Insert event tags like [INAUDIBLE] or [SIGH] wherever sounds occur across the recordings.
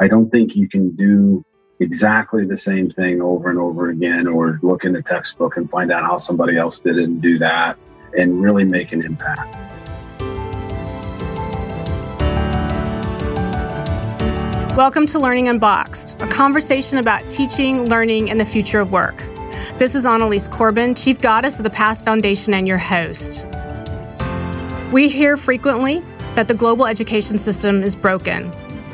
I don't think you can do exactly the same thing over and over again or look in the textbook and find out how somebody else did it and do that and really make an impact. Welcome to Learning Unboxed, a conversation about teaching, learning, and the future of work. This is Annalies Corbin, Chief Goddess of the Past Foundation, and your host. We hear frequently that the global education system is broken.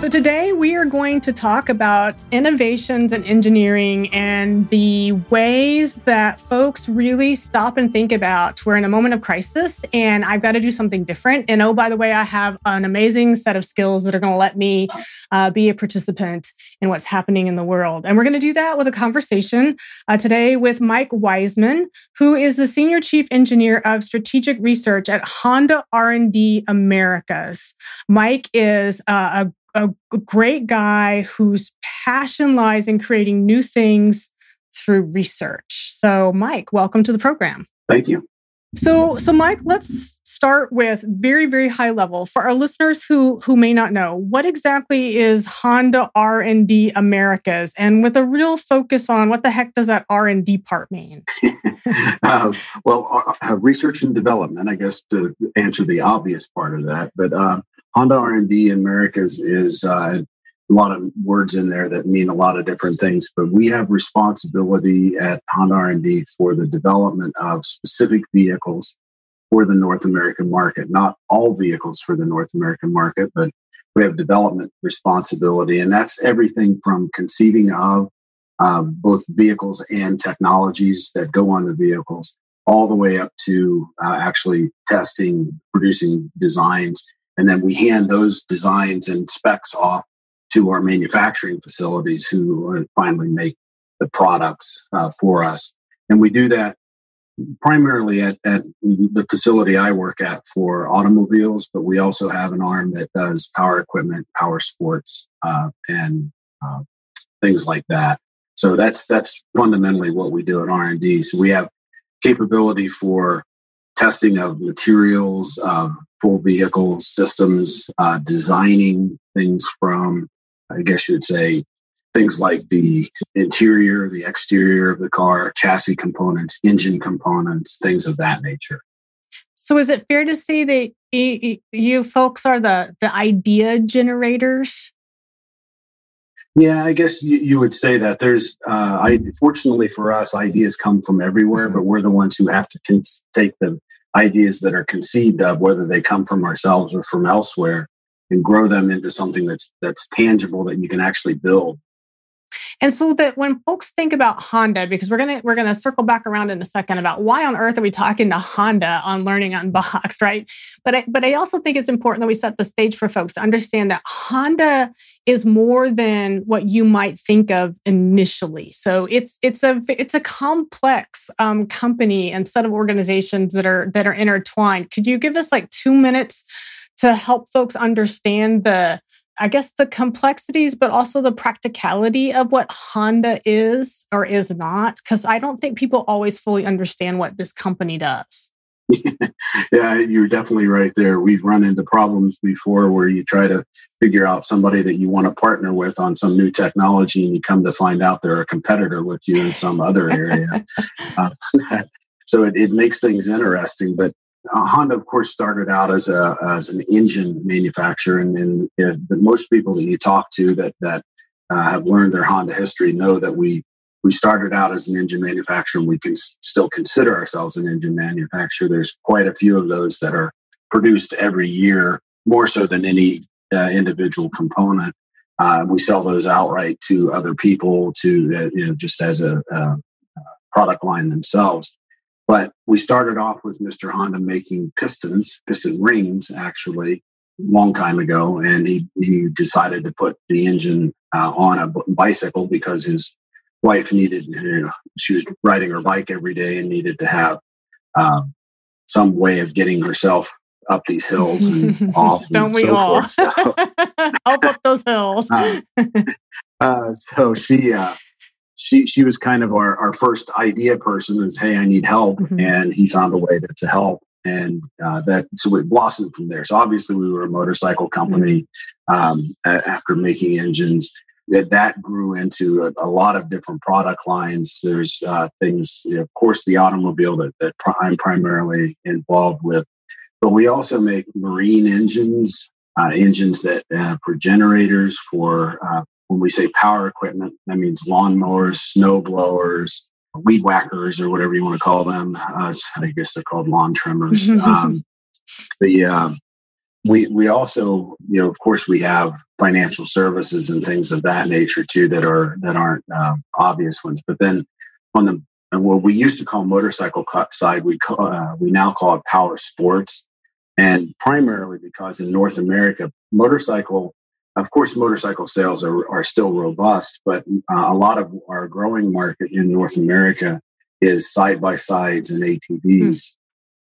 So, today we are going to talk about innovations in engineering and the ways that folks really stop and think about we're in a moment of crisis and I've got to do something different. And oh, by the way, I have an amazing set of skills that are going to let me uh, be a participant in what's happening in the world. And we're going to do that with a conversation uh, today with Mike Wiseman, who is the Senior Chief Engineer of Strategic Research at Honda R&D Americas. Mike is uh, a a great guy whose passion lies in creating new things through research. So, Mike, welcome to the program. Thank you. So, so Mike, let's start with very, very high level for our listeners who who may not know what exactly is Honda R and D Americas, and with a real focus on what the heck does that R and D part mean? uh, [LAUGHS] well, uh, uh, research and development, I guess, to answer the obvious part of that, but uh, Honda R&D Americas is uh, a lot of words in there that mean a lot of different things, but we have responsibility at Honda R&D for the development of specific vehicles for the North American market. Not all vehicles for the North American market, but we have development responsibility, and that's everything from conceiving of uh, both vehicles and technologies that go on the vehicles, all the way up to uh, actually testing, producing designs, and then we hand those designs and specs off to our manufacturing facilities who finally make the products uh, for us. And we do that primarily at, at the facility I work at for automobiles, but we also have an arm that does power equipment, power sports, uh, and uh, things like that. So that's that's fundamentally what we do at R and D. So we have capability for testing of materials, uh, full vehicle systems, uh, designing things from, I guess you'd say, things like the interior, the exterior of the car, chassis components, engine components, things of that nature. So, is it fair to say that you folks are the the idea generators? Yeah, I guess you, you would say that. There's, uh, I fortunately for us, ideas come from everywhere, mm-hmm. but we're the ones who have to take the ideas that are conceived of, whether they come from ourselves or from elsewhere, and grow them into something that's that's tangible that you can actually build. And so that when folks think about Honda, because we're gonna we're gonna circle back around in a second about why on earth are we talking to Honda on Learning Unboxed, [LAUGHS] right? But I, but I also think it's important that we set the stage for folks to understand that Honda is more than what you might think of initially. So it's it's a it's a complex um, company and set of organizations that are that are intertwined. Could you give us like two minutes to help folks understand the I guess the complexities, but also the practicality of what Honda is or is not, because I don't think people always fully understand what this company does. [LAUGHS] yeah, you're definitely right there. We've run into problems before where you try to figure out somebody that you want to partner with on some new technology, and you come to find out they're a competitor with you in some other area. [LAUGHS] uh, [LAUGHS] so it, it makes things interesting. But uh, Honda, of course, started out as a as an engine manufacturer, and, and know, most people that you talk to that that uh, have learned their Honda history know that we we started out as an engine manufacturer, and we can s- still consider ourselves an engine manufacturer. There's quite a few of those that are produced every year, more so than any uh, individual component. Uh, we sell those outright to other people, to uh, you know, just as a product line themselves. But we started off with Mr. Honda making pistons, piston rings, actually, a long time ago. And he, he decided to put the engine uh, on a bicycle because his wife needed, you know, she was riding her bike every day and needed to have um, some way of getting herself up these hills and [LAUGHS] off. Don't and we so all? Forth. So, [LAUGHS] up those hills. uh, [LAUGHS] uh, so she, uh, she, she was kind of our, our first idea person. Is hey, I need help, Mhm. and he found a way to, to help, and uh, that so it blossomed from there. So obviously, we were a motorcycle company. Um, a- after making engines, that that grew into a, a lot of different product lines. There's uh, things, you know, of course, the automobile that, that I'm primarily involved with, but we also make marine engines, uh, engines that uh, for generators, for uh, when we say power equipment, that means lawnmowers, snow blowers, weed whackers, or whatever you want to call them. Uh, I guess they're called lawn trimmers. [LAUGHS] um, the um, we we also you know of course we have financial services and things of that nature too that are that aren't um, obvious ones but then on the and what we used to call motorcycle side we call, uh, we now call it power sports and primarily because in north america motorcycle of course motorcycle sales are, are still robust but uh, a lot of our growing market in north america is side by sides and atvs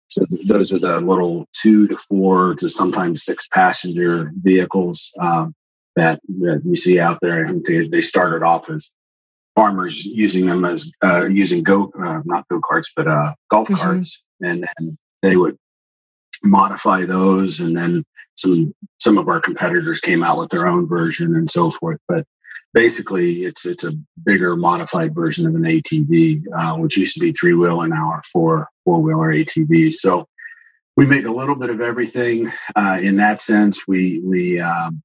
so th- those are the little two to four to sometimes six passenger vehicles um, that, that you see out there. I think they, they started off as farmers using them as uh, using go uh, not go karts but uh, golf Mhm. carts, and then they would modify those, and then some some of our competitors came out with their own version and so forth. But basically, it's it's a bigger modified version of an ATV, uh, which used to be three wheel an hour for four wheeler ATVs. So we make a little bit of everything uh, in that sense. We we um,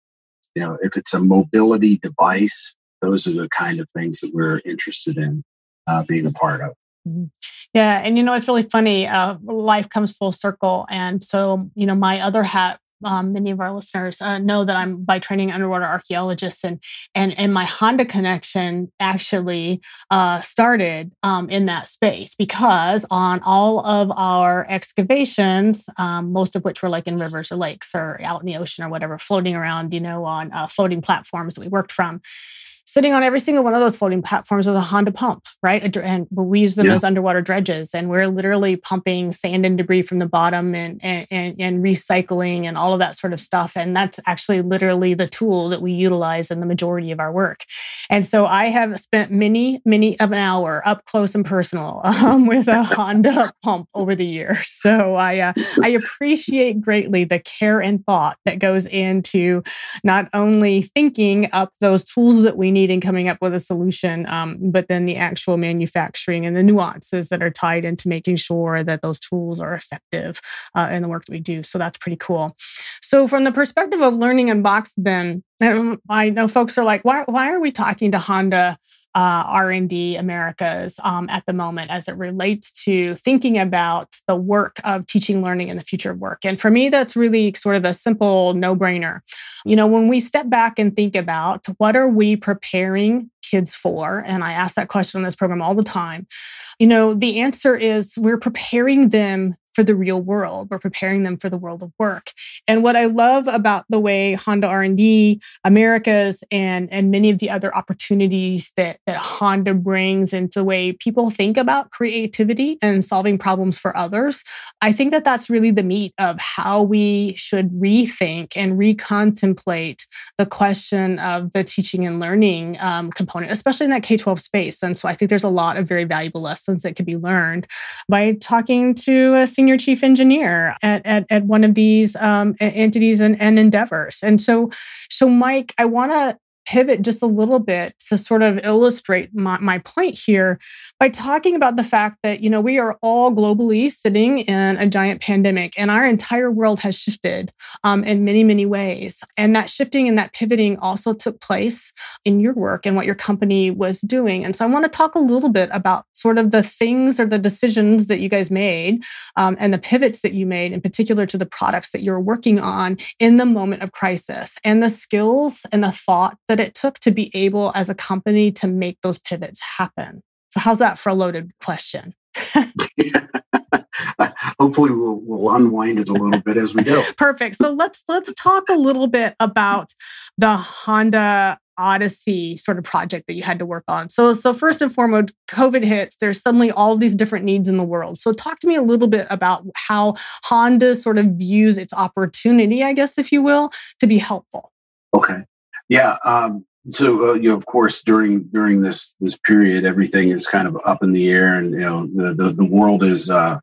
you know if it's a mobility device, those are the kind of things that we're interested in uh, being a part of. Yeah, and you know it's really funny. Uh, life comes full circle, and so you know my other hat. Um, many of our listeners uh, know that I'm by training underwater archaeologist, and and and my Honda connection actually uh, started um, in that space because on all of our excavations, um, most of which were like in rivers or lakes or out in the ocean or whatever, floating around, you know, on uh, floating platforms that we worked from sitting on every single one of those floating platforms is a Honda pump, right? And we use them Yeah. as underwater dredges, and we're literally pumping sand and debris from the bottom and, and and and recycling and all of that sort of stuff. And that's actually literally the tool that we utilize in the majority of our work. And so I have spent many, many of an hour up close and personal [LAUGHS] um, with a Honda pump over the years. So I uh, I appreciate greatly the care and thought that goes into not only thinking up those tools that we need in coming up with a solution, um, but then the actual manufacturing and the nuances that are tied into making sure that those tools are effective uh, in the work that we do. So that's pretty cool. So from the perspective of learning Unboxed, then um, I know folks are like, why, why are we talking to Honda uh, R&D Americas um, at the moment as it relates to thinking about the work of teaching, learning, and the future of work. And for me, that's really sort of a simple no-brainer. You know, when we step back and think about what are we preparing kids for, and I ask that question on this program all the time, you know, the answer is we're preparing them for the real world. We're preparing them for the world of work. And what I love about the way Honda R&D Americas and and many of the other opportunities that that Honda brings into the way people think about creativity and solving problems for others, I think that that's really the meat of how we should rethink and recontemplate the question of the teaching and learning um, component, especially in that K 12 space. And so I think there's a lot of very valuable lessons that could be learned by talking to a senior chief engineer at, at, at one of these um, entities and, and endeavors. And so, so Mike, I want to pivot just a little bit to sort of illustrate my, my point here by talking about the fact that you know we are all globally sitting in a giant pandemic and our entire world has shifted um, in many many ways. And that shifting and that pivoting also took place in your work and what your company was doing. And so i want to talk a little bit about sort of the things or the decisions that you guys made um, and the pivots that you made in particular to the products that you're working on in the moment of crisis and the skills and the thought that it took to be able as a company to make those pivots happen. So how's that for a loaded question? [LAUGHS] Hopefully, we'll, we'll unwind it a little bit as we go. [LAUGHS] Perfect. So let's let's talk a little bit about the Honda odyssey sort of project that you had to work on. So, so first and foremost, COVID hits. There's suddenly all these different needs in the world. So, talk to me a little bit about how Honda sort of views its opportunity, I guess, if you will, to be helpful. Okay. Yeah. Um, so uh, you know, of course, during during this this period, everything is kind of up in the air, and you know, the the, the world is uh,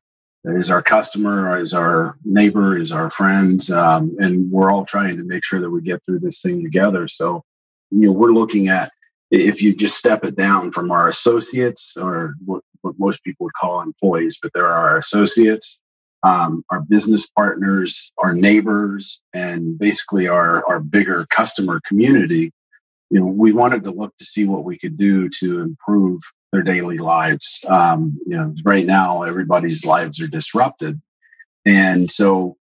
is our customer, is our neighbor, is our friends, um, and we're all trying to make sure that we get through this thing together. So, you know, we're looking at if you just step it down from our associates or what, what most people would call employees, but there are our associates, um, our business partners, our neighbors, and basically our our bigger customer community you know, we wanted to look to see what we could do to improve their daily lives. Um, you know, right now everybody's lives are disrupted, and so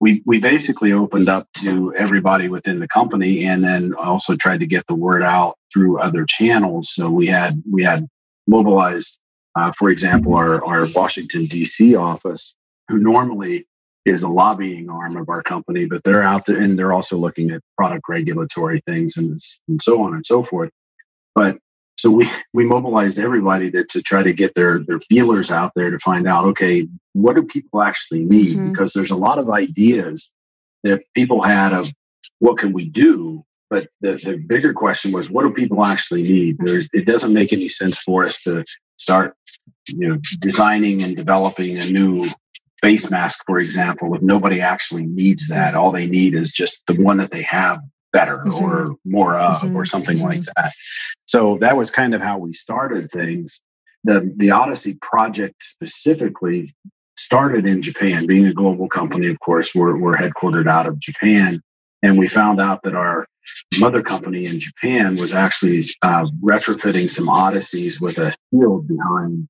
we we basically opened up to everybody within the company, and then also tried to get the word out through other channels. So we had we had mobilized, uh, for example, our our Washington D.C. office, who normally is a lobbying arm of our company, but they're out there and they're also looking at product regulatory things and, and so on and so forth. But so we, we mobilized everybody to, to try to get their, their feelers out there to find out, okay, what do people actually need? Mm-hmm. Because there's a lot of ideas that people had of what can we do? But the, the bigger question was, what do people actually need? There's, it doesn't make any sense for us to start, you know, designing and developing a new face mask, for example, if nobody actually needs that, all they need is just the one that they have better mm-hmm. or more of mm-hmm. or something mm-hmm. like that. So that was kind of how we started things. The the Odyssey project specifically started in Japan, being a global company, of course, we're, we're headquartered out of Japan. And we found out that our mother company in Japan was actually uh, retrofitting some Odysseys with a shield behind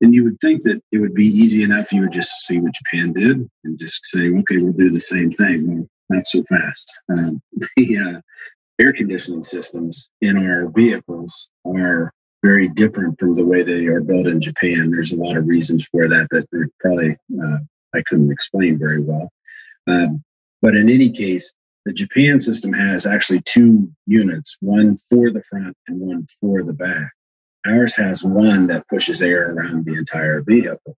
and you would think that it would be easy enough. You would just see what Japan did and just say, okay, we'll do the same thing. Well, not so fast. Um, [LAUGHS] the uh, air conditioning systems in our vehicles are very different from the way they are built in Japan. There's a lot of reasons for that that probably uh, I couldn't explain very well. Um, but in any case, the Japan system has actually two units, one for the front and one for the back. Ours has one that pushes air around the entire vehicle.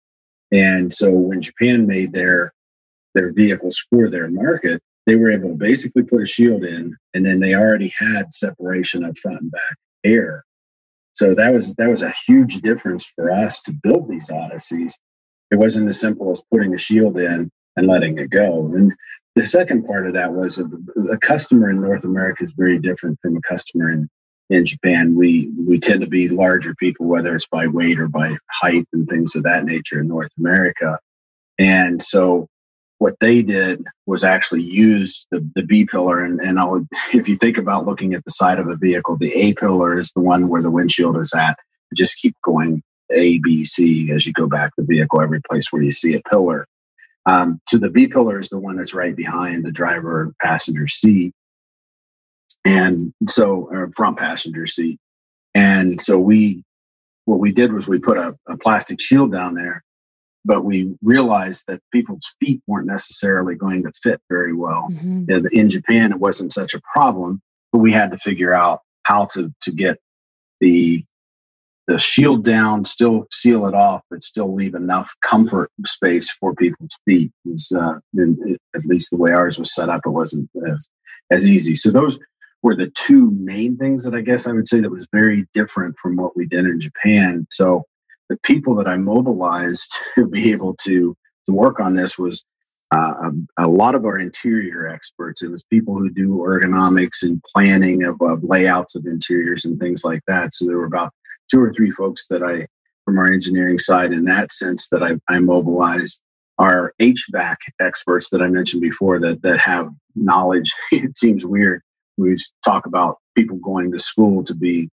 And so when Japan made their their vehicles for their market, they were able to basically put a shield in, and then they already had separation of front and back air. So that was that was a huge difference for us to build these Odysseys. It wasn't as simple as putting a shield in and letting it go. And the second part of that was uh, a, a customer in North America is very different from a customer in in Japan, we we tend to be larger people, whether it's by weight or by height and things of that nature in North America. And so what they did was actually use the, the B pillar. And, and I'll, [LAUGHS] if you think about looking at the side of a vehicle, the A pillar is the one where the windshield is at. just keep going A, B, C as you go back the vehicle, every place where you see a pillar. Um, to the B pillar is the one that's right behind the driver passenger seat and so uh, front passenger seat. And so we what we did was we put a, a, plastic shield down there but we realized that people's feet weren't necessarily going to fit very well mm-hmm. in japan. It wasn't such a problem but we had to figure out how to to get the the shield down still seal it off but still leave enough comfort space for people's feet. Was, uh, at least the way ours was set up it wasn't as, as easy. So those were the two main things that I guess I would say that was very different from what we did in Japan. So the people that I mobilized [LAUGHS] to be able to to work on this was uh, a, a, lot of our interior experts. It was people who do ergonomics and planning of, of layouts of interiors and things like that. So there were about two or three folks that I, from our engineering side, in that sense, that I, I mobilized. Our HVAC experts that I mentioned before that that have knowledge. [LAUGHS] it seems weird we talk about people going to school to be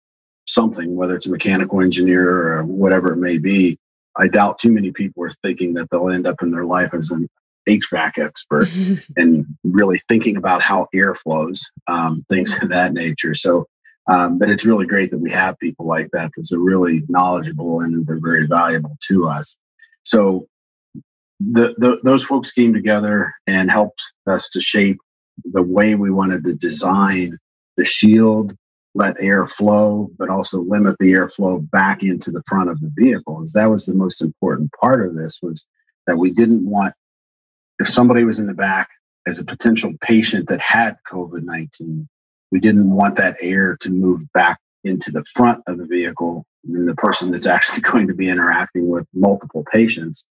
something, whether it's a mechanical engineer or whatever it may be. I doubt too many people are thinking that they'll end up in their life as an HVAC expert [LAUGHS] and really thinking about how air flows, um, things of that nature. So, um, but it's really great that we have people like that because they're really knowledgeable and they're very valuable to us. So, the, the, those folks came together and helped us to shape the way we wanted to design the shield let air flow, but also limit the airflow back into the front of the vehicle. That was the most important part of this was that we didn't want if somebody was in the back as a potential patient that had COVID 19, we didn't want that air to move back into the front of the vehicle and the person that's actually [LAUGHS] going to be interacting with multiple patients.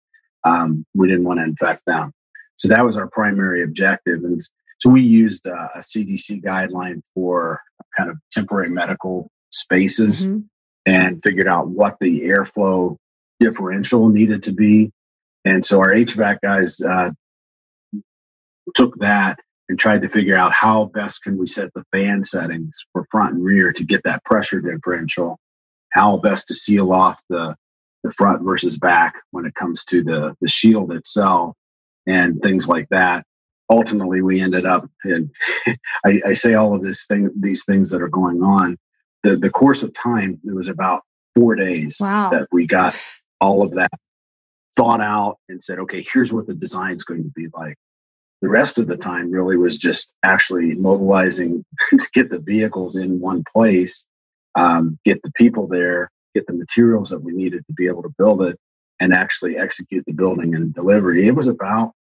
Um, we didn't want to infect them. So that was our primary objective. And so we used uh, a CDC guideline for kind of temporary medical spaces mm-hmm. and figured out what the airflow differential needed to be. And so our HVAC guys uh, took that and tried to figure out how best can we set the fan settings for front and rear to get that pressure differential, how best to seal off the, the front versus back when it comes to the, the shield itself and things like that. Ultimately, we ended up, and [LAUGHS] I, I say all of this thing, these things that are going on. The, the course of time, it was about four days wow. that we got all of that thought out and said, okay, here's what the design is going to be like the rest of the time really was just actually mobilizing [LAUGHS] to get the vehicles in one place, um, get the people there, get the materials that we needed to be able to build it, and actually execute the building and delivery. It was about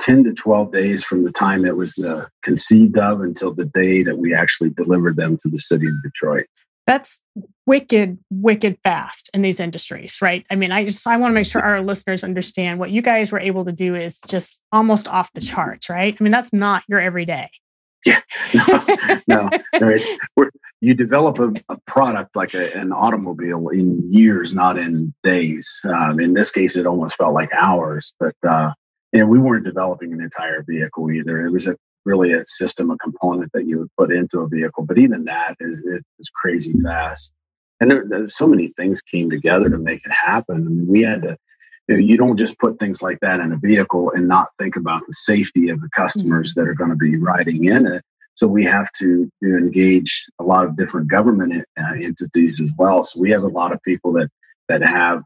10 to 12 days from the time it was uh, conceived of until the day that we actually delivered them to the city of Detroit. That's wicked wicked fast in these industries right? I mean i just i want to make sure our listeners understand what you guys were able to do is just almost off the charts right? I mean that's not your everyday. Yeah. [LAUGHS] No no, no it's you develop a, a product like a, an automobile in years not in days. Um, in this case it almost felt like hours but uh, you know, we weren't developing an entire vehicle either. It was a really a system, a component that you would put into a vehicle. But even that is it is crazy fast. And there, there's so many things came together to make it happen. I mean, we had to. You, know, you don't just put things like that in a vehicle and not think about the safety of the customers that are going to be riding in it. So we have to engage a lot of different government uh, entities as well. So we have a lot of people that that have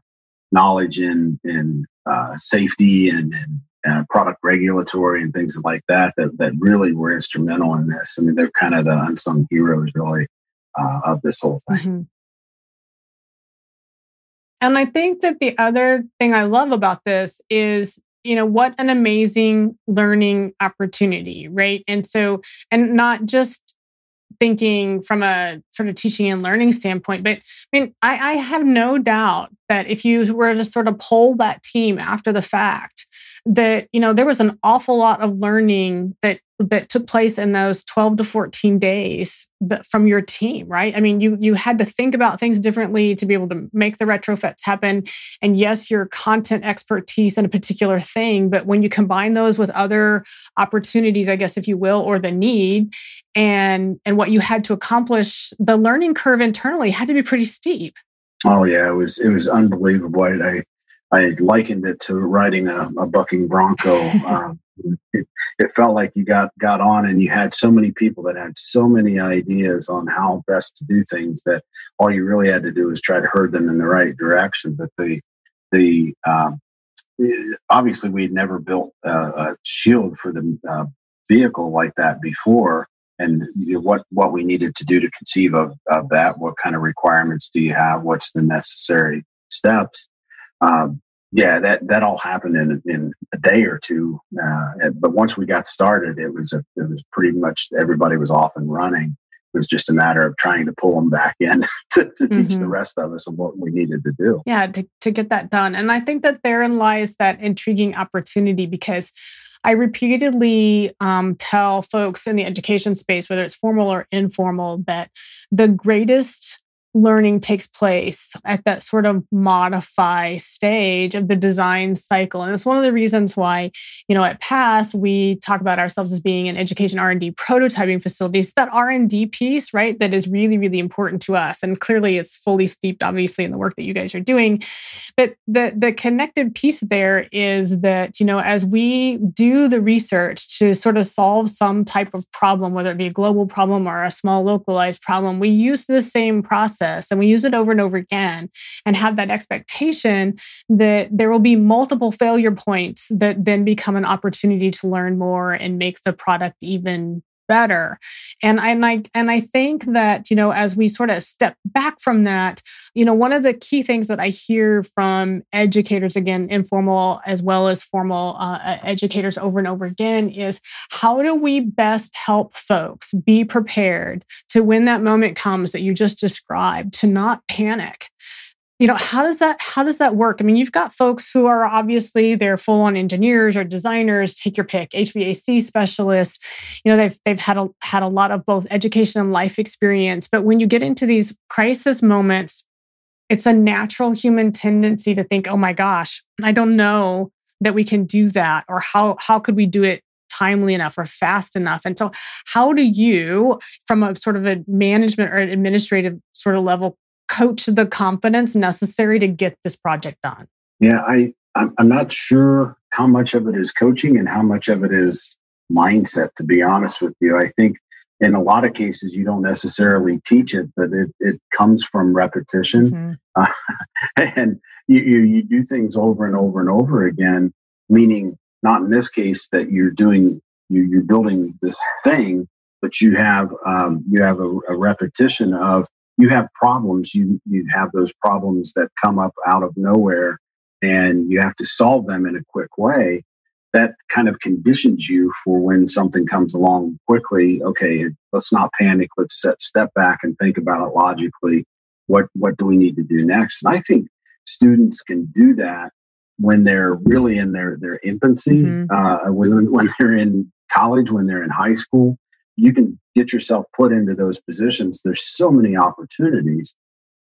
knowledge in in uh, safety and, and uh, product regulatory and things like that, that that really were instrumental in this. I mean, they're kind of the unsung heroes, really, uh, of this whole thing. Mm-hmm. And I think that the other thing I love about this is, you know, what an amazing learning opportunity, right? And so, and not just thinking from a sort of teaching and learning standpoint. But I mean, I, I, have no doubt that if you were to sort of poll that team after the fact, that you know there was an awful lot of learning that that took place in those 12 to 14 days from your team right? I mean you you had to think about things differently to be able to make the retrofits happen. And yes your content expertise in a particular thing but when you combine those with other opportunities i guess if you will or the need and and what you had to accomplish the learning curve internally had to be pretty steep. Oh yeah it was it was unbelievable. I, I I likened it to riding a, a bucking bronco. Um, [LAUGHS] it, it, felt like you got got on and you had so many people that had so many ideas on how best to do things that all you really had to do was try to herd them in the right direction. But the the um, obviously we had never built a, a shield for the uh, vehicle like that before and you know, what what we needed to do to conceive of, of that what kind of requirements do you have what's the necessary steps um, yeah, that that all happened in in a day or two. Uh, but once we got started, it was a, it was pretty much everybody was off and running. It was just a matter of trying to pull them back in [LAUGHS] to, to teach mm-hmm. the rest of us what we needed to do. Yeah, to, to get that done. And I think that therein lies that intriguing opportunity because I repeatedly um, tell folks in the education space, whether it's formal or informal, that the greatest learning takes place at that sort of modify stage of the design cycle. And it's one of the reasons why you know at Past we talk about ourselves as being an education r&d prototyping facilities that r&d piece right that is really really important to us. And clearly it's fully steeped obviously in the work that you guys are doing. But the the connected piece there is that you know as we do the research to sort of solve some type of problem whether it be a global problem or a small localized problem we use the same process process and we use it over and over again and have that expectation that there will be multiple failure points that then become an opportunity to learn more and make the product even better. And I, and I and I think that, you know, as we sort of step back from that, you know, one of the key things that I hear from educators again, informal as well as formal uh, educators over and over again is how do we best help folks be prepared to when that moment comes that you just described to not panic you know how does that how does that work? I mean you've got folks who are obviously they're full on engineers or designers take your pick hvac specialists. You know they've they've had a had a lot of both education and life experience but when you get into these crisis moments it's a natural human tendency to think oh my gosh i don't know that we can do that or how how could we do it timely enough or fast enough and so how do you from a sort of a management or an administrative sort of level coach the confidence necessary to get this project done? Yeah, I I'm not sure how much of it is coaching and how much of it is mindset. To be honest with you, I think in a lot of cases you don't necessarily teach it, but it, it comes from repetition, mm-hmm. uh, [LAUGHS] and you, you you do things over and over and over again. Meaning, not in this case that you're doing you, you're building this thing, but you have um, you have a, a repetition of you have problems, you you have those problems that come up out of nowhere, and you have to solve them in a quick way. That kind of conditions you for when something comes along quickly. Okay, let's not panic. Let's set step back and think about it logically. What what do we need to do next? And I think students can do that when they're really in their their infancy, mm-hmm. uh, when when they're in college, when they're in high school you can get yourself put into those positions. There's so many opportunities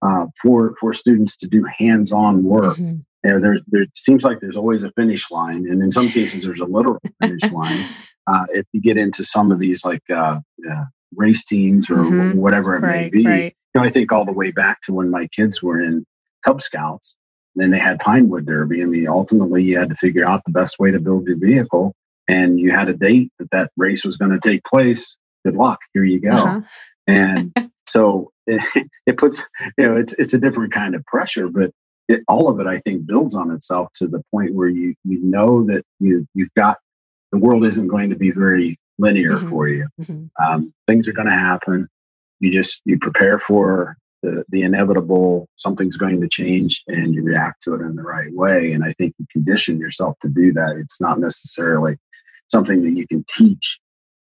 uh, for for students to do hands-on work. Mm-hmm. Know, there's there seems like there's always a finish line, and in some [LAUGHS] cases there's a literal finish line. Uh, if you get into some of these like uh, race teams or mm-hmm. whatever it right, may be, right. you know, I think all the way back to when my kids were in Cub Scouts. Then they had Pinewood Derby. I mean, ultimately, you had to figure out the best way to build your vehicle and you had a date that that race was going to take place good luck here you go uh-huh. and [LAUGHS] so it, [LAUGHS] it, puts you know it's it's a different kind of pressure but it, all of it i think builds on itself to the point where you you know that you you've got the world isn't going to be very linear mm-hmm. for you mm-hmm. um, things are going to happen you just you prepare for the, the inevitable something's going to change and you react to it in the right way and i think you condition yourself to do that it's not necessarily something that you can teach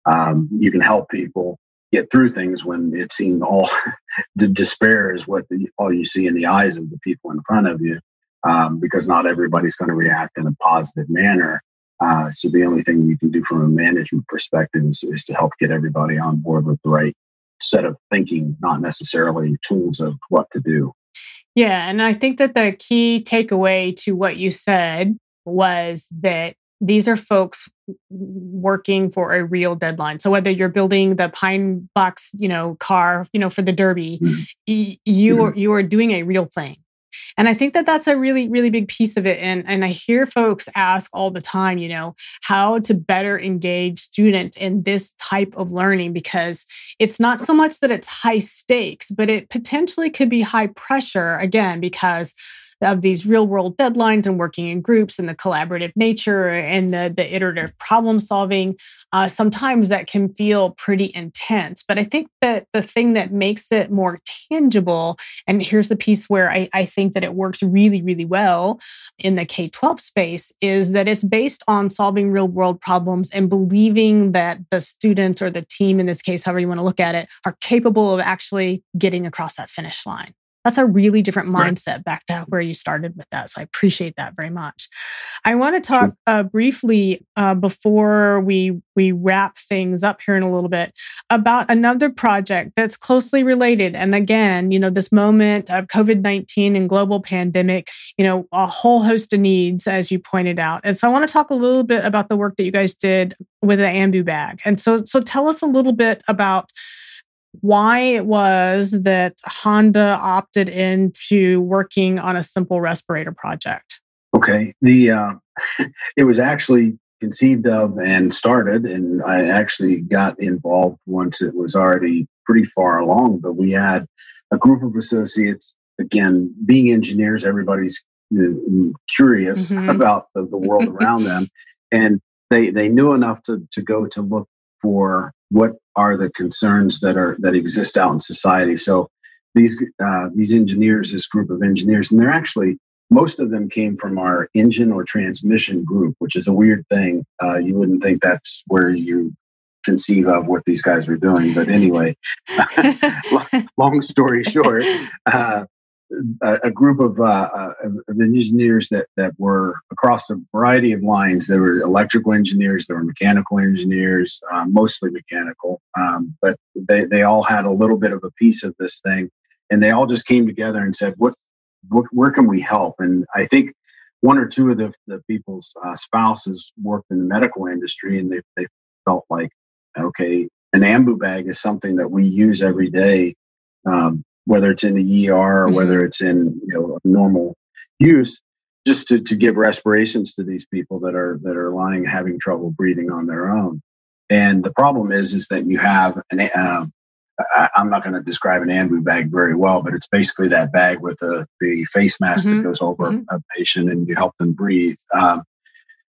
um, you can help people get through things when it seems all [LAUGHS] the despair is what the, all you see in the eyes of the people in front of you um, because not everybody's going to react in a positive manner. Uh, so the only thing you can do from a management perspective is, is to help get everybody on board with the right set of thinking not necessarily tools of what to do. Yeah and i think that the key takeaway to what you said was that these are folks working for a real deadline. So whether you're building the pine box, you know, car, you know, for the derby, mm-hmm. you mm-hmm. are you are doing a real thing. And I think that that's a really, really big piece of it. And, and I hear folks ask all the time, you know, how to better engage students in this type of learning because it's not so much that it's high stakes, but it potentially could be high pressure again, because of these real world deadlines and working in groups and the collaborative nature and the, the iterative problem solving, uh, sometimes that can feel pretty intense. But I think that the thing that makes it more tangible, and here's the piece where I, I think that it works really, really well in the K 12 space, is that it's based on solving real world problems and believing that the students or the team, in this case, however you want to look at it, are capable of actually getting across that finish line that's a really different mindset right. back to where you started with that. So I appreciate that very much. I want to talk sure. uh, briefly uh, before we we wrap things up here in a little bit about another project that's closely related. And again, you know, this moment of COVID nineteen and global pandemic, you know, a whole host of needs, as you pointed out. And so I want to talk a little bit about the work that you guys did with the Ambu bag. And so so tell us a little bit about why it was that Honda opted into working on a simple respirator project. Okay. The uh, [LAUGHS] it was actually conceived of and started, and I actually got involved once it was already pretty far along. But we had a group of associates. Again, being engineers, everybody's curious mm-hmm. [LAUGHS] about the, the world around them, and they they knew enough to to go to look for what are the concerns that are that exist out in society. So these uh, these engineers, this group of engineers, and they're actually most of them came from our engine or transmission group, which is a weird thing. Uh, you wouldn't think that's where you conceive of what these guys were doing, but anyway, [LAUGHS] long story short, uh, a, a, group of, uh, uh, of engineers that that were across a variety of lines. There were electrical engineers, there were mechanical engineers, uh, mostly mechanical, um, but they they all had a little bit of a piece of this thing and they all just came together and said, "What, what where can we help?" And I think one or two of the, the people's uh, spouses worked in the medical industry, and they they felt like, okay, an ambu bag is something that we use every day, um, whether it's in the ER or mm-hmm. whether it's in you know normal use, just to, to give respirations to these people that are that are lying having trouble breathing on their own. And the problem is is that you have an uh, I, am not going to describe an ambu bag very well, but it's basically that bag with the, the face mask mm-hmm. that goes over mm-hmm. a patient and you help them breathe. Um,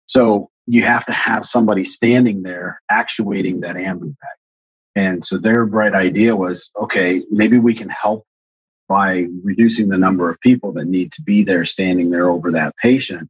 so you have to have somebody standing there actuating that ambu bag. And so their bright idea was okay, maybe we can help by reducing the number of people that need to be there standing there over that patient.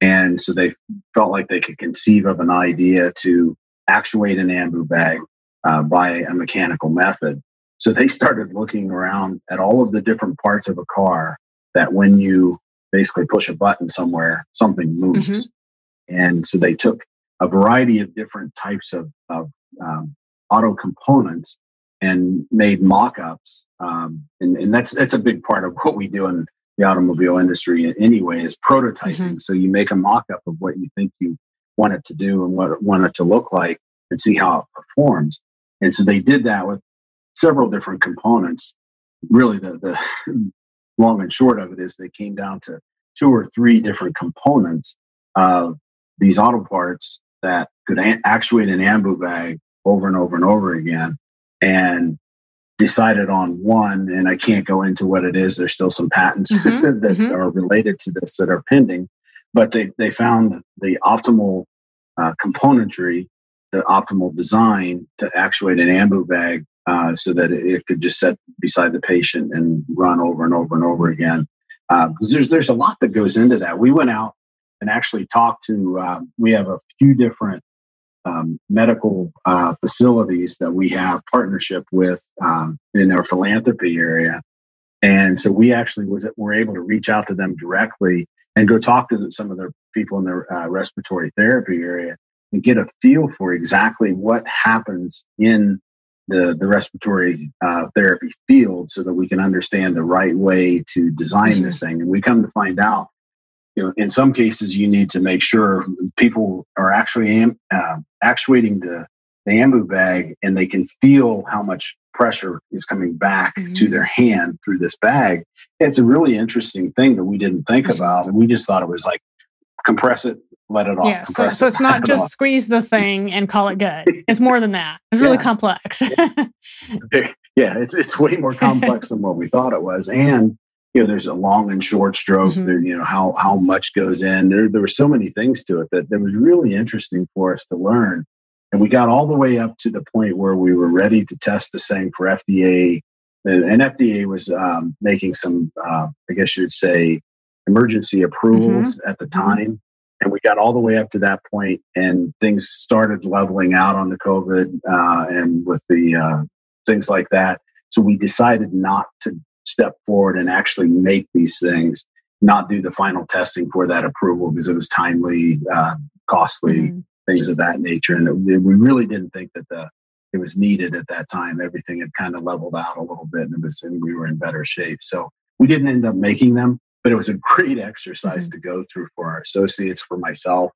And so they felt like they could conceive of an idea to actuate an ambu bag uh, by a mechanical method. So they started looking around at all of the different parts of a car that when you basically push a button somewhere, something moves. Mm-hmm. And so they took a variety of different types of, of um, auto components and made mock-ups. Um, and, and, that's that's a big part of what we do in the automobile industry anyway is prototyping. Mm-hmm. So you make a mock-up of what you think you want it to do and what it want it to look like and see how it performs. And so they did that with several different components. Really, the, the [LAUGHS] long and short of it is they came down to two or three different components of these auto parts that could a- actuate an ambu bag over and over and over again and decided on one and i can't go into what it is there's still some patents [LAUGHS] mm-hmm, that mm-hmm. are related to this that are pending but they, they found the optimal uh, componentry the optimal design to actuate an ambu bag uh, so that it could just set beside the patient and run over and over and over again. Uh, there's there's a lot that goes into that. We went out and actually talked to. Um, we have a few different um, medical uh, facilities that we have partnership with um, in our philanthropy area, and so we actually was were able to reach out to them directly and go talk to some of their people in their uh, respiratory therapy area and get a feel for exactly what happens in the, the respiratory uh, therapy field so that we can understand the right way to design mm-hmm. this thing. And we come to find out, you know, in some cases, you need to make sure people are actually am, uh, actuating the, the ambu bag and they can feel how much pressure is coming back mm-hmm. to their hand through this bag. It's a really interesting thing that we didn't think mm-hmm. about. And we just thought it was like compress it, let it off. Yeah, so, so it's not just squeeze the thing and call it good. [LAUGHS] It's more than that. It's really complex. [LAUGHS] [LAUGHS] yeah, it's it's way more complex than what we thought it was. And you know, there's a long and short stroke. Mm-hmm. There, you know how how much goes in. There there were so many things to it that that was really interesting for us to learn. And we got all the way up to the point where we were ready to test the thing for FDA. And FDA was um, making some, uh, I guess you'd say, emergency approvals mm-hmm. at the mm-hmm. time. And we got all the way up to that point, and things started leveling out on the COVID uh, and with the uh, things like that. So we decided not to step forward and actually make these things, not do the final testing for that approval because it was timely, uh, costly, mm-hmm. things of that nature. And it, we really didn't think that the it was needed at that time. Everything had kind of leveled out a little bit, and it was and we were in better shape. So we didn't end up making them but it was a [LAUGHS] great exercise mm-hmm. to go through for our associates, for myself,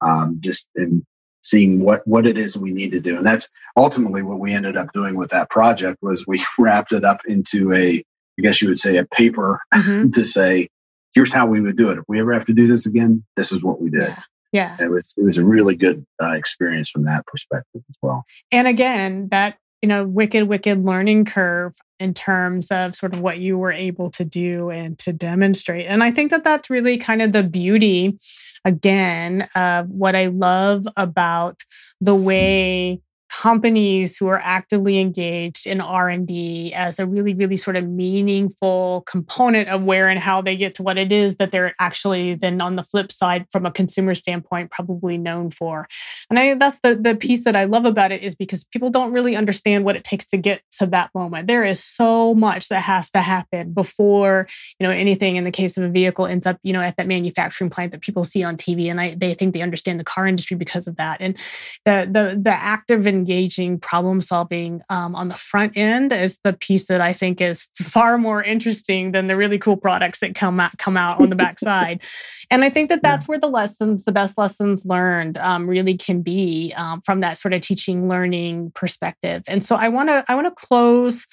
um, just in seeing what what it is we need to do. And that's ultimately what we ended up doing with that project was we [LAUGHS] wrapped it up into a, I guess you would say, a paper mm-hmm. [LAUGHS] to say, here's how we would do it. If we ever have to do this again, this is what we did. Yeah. Yeah. It was it was a really good uh, experience from that perspective as well. And again, that you know, wicked, wicked learning curve in terms of sort of what you were able to do and to demonstrate. And I think that that's really kind of the beauty, again, of what I love about the way companies who are actively engaged in r&d as a really really sort of meaningful component of where and how they get to what it is that they're actually then on the flip side from a consumer standpoint probably known for. And i think that's the, the piece that i love about it is because people don't really understand what it takes to get to that moment. There is so much that has to happen before you know anything in the case of a vehicle ends up you know at that manufacturing plant that people see on tv and I, they think they understand the car industry because of that. And the the the active engaging problem solving um, on the front end is the piece that I think is far more interesting than the really cool products that come out come out on the backside. [LAUGHS] and I think that that's where the lessons, the best lessons learned, um, really can be um, from that sort of teaching learning perspective. And so I want to I want to close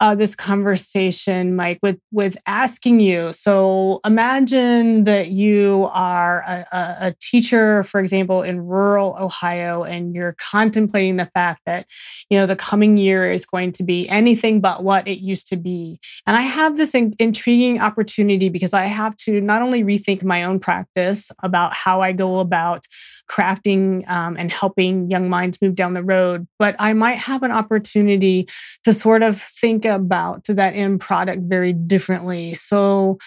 uh, this conversation, Mike, with with asking you. So imagine that you are a, a, a teacher, for example, in rural Ohio, and you're contemplating the fact that, you know, the coming year is going to be anything but what it used to be. And I have this in- intriguing opportunity because I have to not only rethink my own practice about how I go about crafting um, and helping young minds move down the road, but I might have an opportunity to sort of think about that end product very differently. So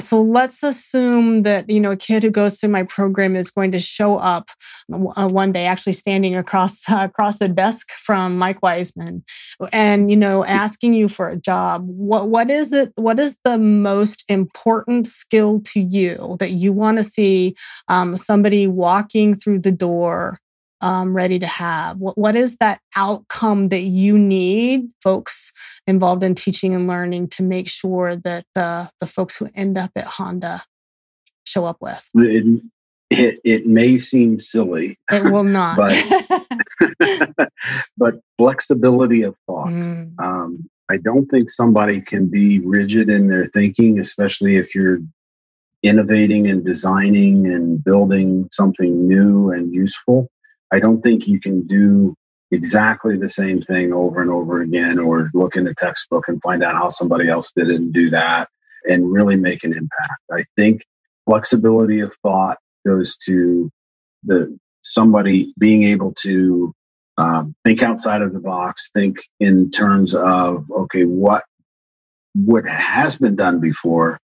so let's assume that you know a kid who goes through my program is going to show up uh, one day actually standing across uh, [LAUGHS] across the desk from mike wiseman and you know asking you for a job. What what is it what is the most important skill to you that you want to see um, somebody walking through the door um, ready to have? What, what is that outcome that you need folks involved in teaching and learning to make sure that the, the folks who end up at Honda show up with? It, it, it may seem silly. It will [LAUGHS] not. but, [LAUGHS] but flexibility of thought. Mm. Um, I don't think somebody can be rigid in their thinking, especially if you're innovating and designing and building something new and useful. I don't think you can do exactly the same thing over and over again or look in the textbook and find out how somebody else did it and do that and really make an impact. I think flexibility of thought goes to the somebody being able to um, think outside of the box, think in terms of okay, what what has been done before,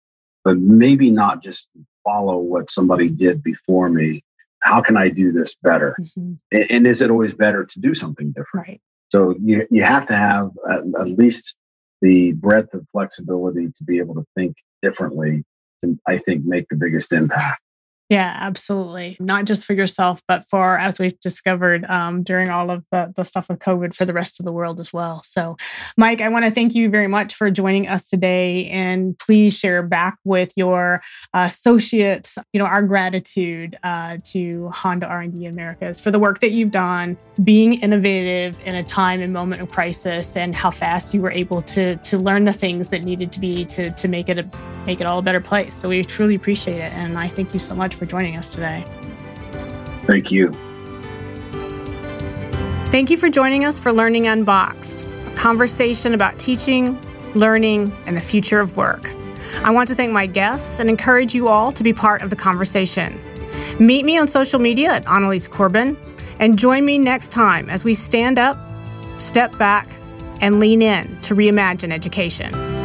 but maybe not just follow what somebody did before me how can I do this better? Mm-hmm. And, and, is it always better to do something different? Right. So you, you have to have at, at least the breadth of flexibility to be able to think differently to, I think, make the biggest impact. Yeah, absolutely. Not just for yourself, but for, as we've discovered um, during all of the, the stuff of COVID, for the rest of the world as well. So, Mike, I want to thank you very much for joining us today. And please share back with your associates, you know, our gratitude uh, to Honda R&D Americas for the work that you've done, being innovative in a time and moment of crisis, and how fast you were able to to learn the things that needed to be to to make it a, make it all a better place. So we truly appreciate it, and I thank you so much for joining us today. Thank you. Thank you for joining us for Learning Unboxed, a conversation about teaching, learning, and the future of work. I want to thank my guests and encourage you all to be part of the conversation. Meet me on social media at Annalies Corbin and join me next time as we stand up, step back, and lean in to reimagine education.